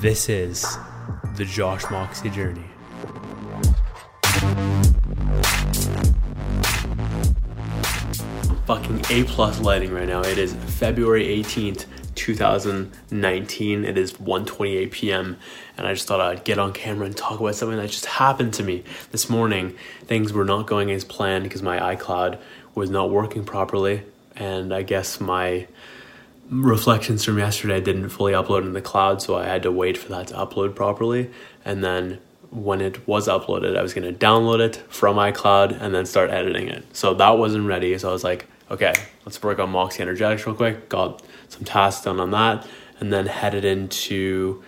This is the Josh Moxie journey. Fucking A plus lighting right now. It is February 18th, 2019. It is 1:28 p.m. and I just thought I'd get on camera and talk about something that just happened to me this morning. Things were not going as planned because my iCloud was not working properly, and I guess my reflections from yesterday didn't fully upload in the cloud, so I had to wait for that to upload properly. And then when it was uploaded, I was going to download it from iCloud and then start editing it. So that wasn't ready. So I was like, okay, let's work on Moxie Energetics real quick. Got some tasks done on that, and then headed into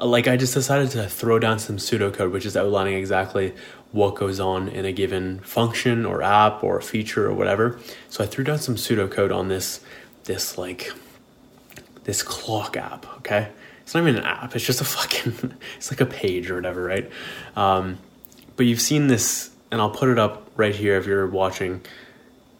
like I just decided to throw down some pseudocode, which is outlining exactly what goes on in a given function or app or feature or whatever. So I threw down some pseudocode on this this like this clock app. Okay, it's not even an app. It's just a fucking it's like a page or whatever, right? Um, but you've seen this, and I'll put it up right here if you're watching.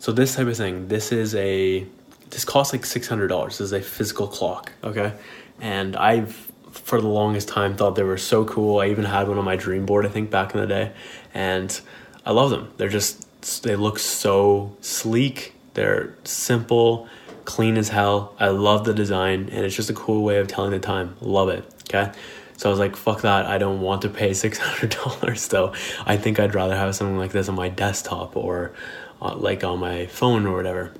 So this type of thing, this is a this costs like six hundred dollars. This is a physical clock, okay? And I've for the longest time thought they were so cool. I even had one on my dream board, I think, back in the day, and I love them. They're just they look so sleek. They're simple, clean as hell. I love the design, and it's just a cool way of telling the time. Love it. Okay. So I was like, fuck that. I don't want to pay $600 though. I think I'd rather have something like this on my desktop or uh, like on my phone or whatever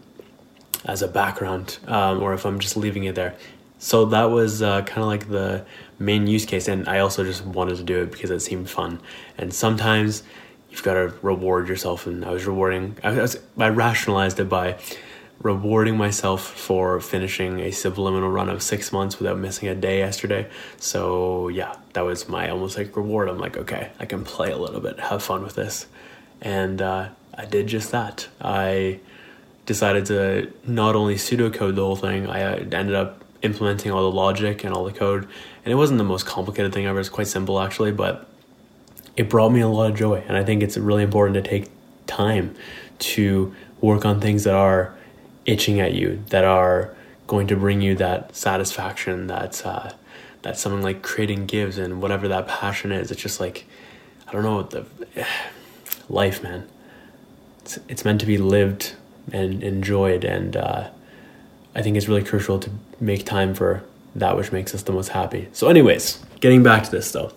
as a background, um, or if I'm just leaving it there. So that was uh, kind of like the main use case, and I also just wanted to do it because it seemed fun. And sometimes you've got to reward yourself, and I was rewarding. I, was, I rationalized it by rewarding myself for finishing a subliminal run of six months without missing a day yesterday. So yeah, that was my almost like reward. I'm like, okay, I can play a little bit, have fun with this, and uh, I did just that. I decided to not only pseudocode the whole thing, I uh, ended up implementing all the logic and all the code. And it wasn't the most complicated thing ever, it's quite simple actually, but it brought me a lot of joy. And I think it's really important to take time to work on things that are itching at you, that are going to bring you that satisfaction that uh, that something like creating gives and whatever that passion is. It's just like I don't know the life, man. It's it's meant to be lived and enjoyed. And uh, I think it's really crucial to make time for that which makes us the most happy. So, anyways, getting back to this though,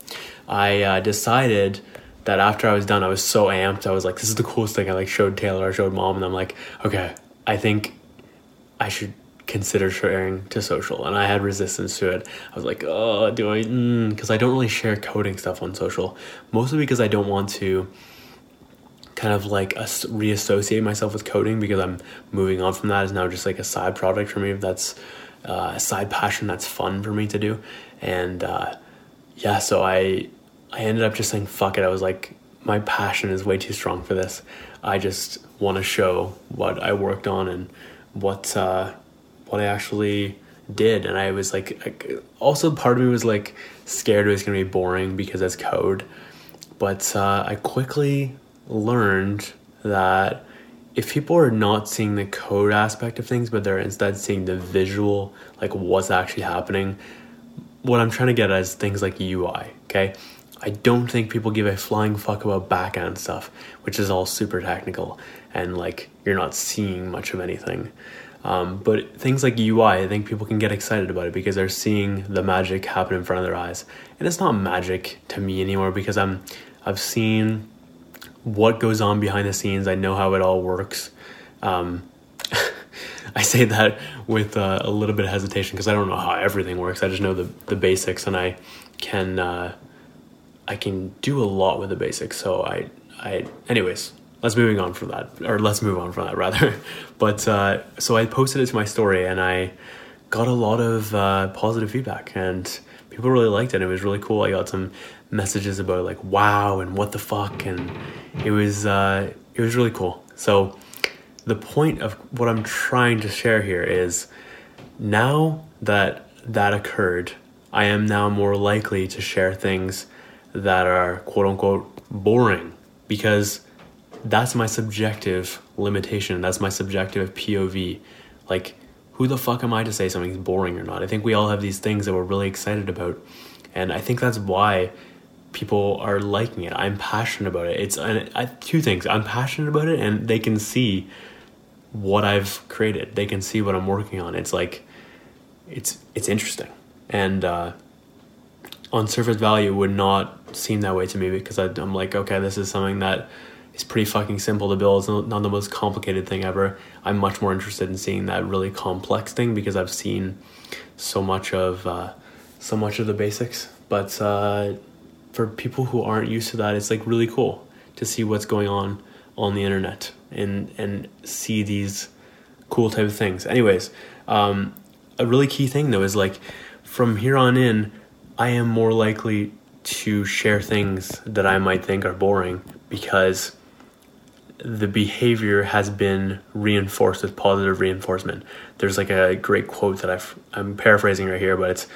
I uh, decided that after I was done, I was so amped. I was like, "This is the coolest thing." I like showed Taylor, I showed mom, and I'm like, "Okay, I think I should." consider sharing to social and i had resistance to it i was like oh do i because mm, i don't really share coding stuff on social mostly because i don't want to kind of like a, reassociate myself with coding because I'm moving on from that. Is now just like a side project for me. That's uh, a side passion that's fun for me to do, and uh, yeah. So I I ended up just saying fuck it. I was like my passion is way too strong for this. I just want to show what I worked on and what uh, what I actually did and I was like also part of me was like scared it was gonna be boring because it's code but uh, I quickly learned that if people are not seeing the code aspect of things, but they're instead seeing the visual, like what's actually happening, what I'm trying to get at is things like UI, okay? I don't think people give a flying fuck about backend stuff, which is all super technical and like you're not seeing much of anything. Um, but things like UI, I think people can get excited about it because they're seeing the magic happen in front of their eyes. And it's not magic to me anymore because I'm I've seen what goes on behind the scenes. I know how it all works. Um, I say that with uh, a little bit of hesitation because I don't know how everything works. I just know the, the basics, and I can uh, I can do a lot with the basics. So I I anyways, let's moving on from that, or let's move on from that rather. but uh, so I posted it to my story, and I got a lot of uh, positive feedback, and people really liked it. It was really cool. I got some messages about like wow and what the fuck and it was uh, it was really cool so the point of what i'm trying to share here is now that that occurred i am now more likely to share things that are quote unquote boring because that's my subjective limitation that's my subjective pov like who the fuck am I to say something's boring or not? I think we all have these things that we're really excited about. And I think that's why people are liking it. I'm passionate about it. It's I, two things. I'm passionate about it, and they can see what I've created. They can see what I'm working on. It's like it's it's interesting, and uh, on surface value would not seem that way to me because I, I'm like, okay, this is something that is pretty fucking simple to build. It's not the most complicated thing ever. I'm much more interested in seeing that really complex thing because I've seen so much of uh, so much of the basics. But uh, for people who aren't used to that, it's like really cool to see what's going on on the internet and and see these cool type of things. Anyways, um, a really key thing though is like from here on in, I am more likely to share things that I might think are boring because the behavior has been reinforced with positive reinforcement. There's like a great quote that I've, I'm paraphrasing right here, but it's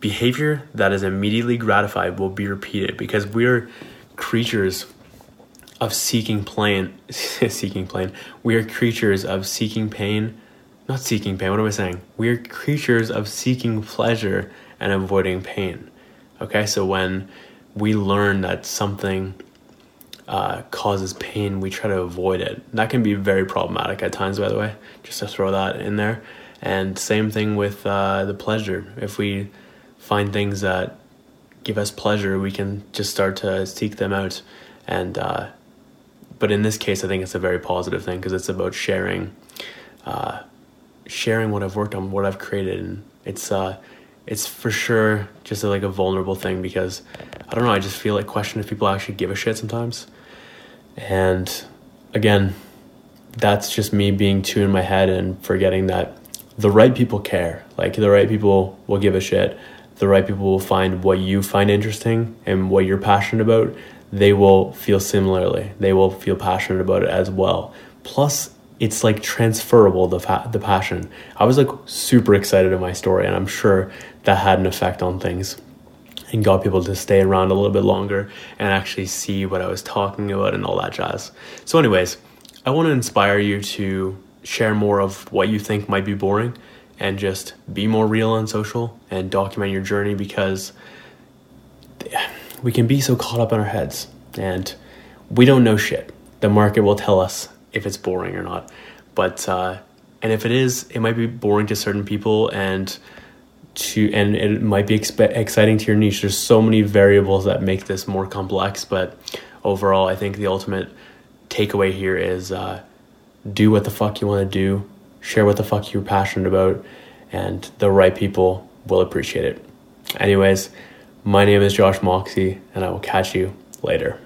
behavior that is immediately gratified will be repeated because we're creatures of seeking pain. seeking pain. We are creatures of seeking pain. Not seeking pain. What am I saying? We are creatures of seeking pleasure and avoiding pain. Okay, so when we learn that something uh, causes pain, we try to avoid it. That can be very problematic at times, by the way, just to throw that in there. And same thing with uh, the pleasure. If we find things that give us pleasure, we can just start to seek them out. And, uh, but in this case, I think it's a very positive thing because it's about sharing, uh, sharing what I've worked on, what I've created. And it's, uh, it's for sure just a, like a vulnerable thing because I don't know. I just feel like question if people actually give a shit sometimes. And again, that's just me being too in my head and forgetting that the right people care. Like the right people will give a shit. The right people will find what you find interesting and what you're passionate about. They will feel similarly. They will feel passionate about it as well. Plus, it's like transferable the fa- the passion. I was like super excited in my story, and I'm sure that had an effect on things and got people to stay around a little bit longer and actually see what I was talking about and all that jazz. So, anyways, I want to inspire you to share more of what you think might be boring and just be more real on social and document your journey because we can be so caught up in our heads and we don't know shit. The market will tell us if it's boring or not. But uh, and if it is, it might be boring to certain people and to and it might be expe- exciting to your niche. There's so many variables that make this more complex, but overall, I think the ultimate takeaway here is uh, do what the fuck you want to do, share what the fuck you're passionate about, and the right people will appreciate it. Anyways, my name is Josh Moxie, and I will catch you later.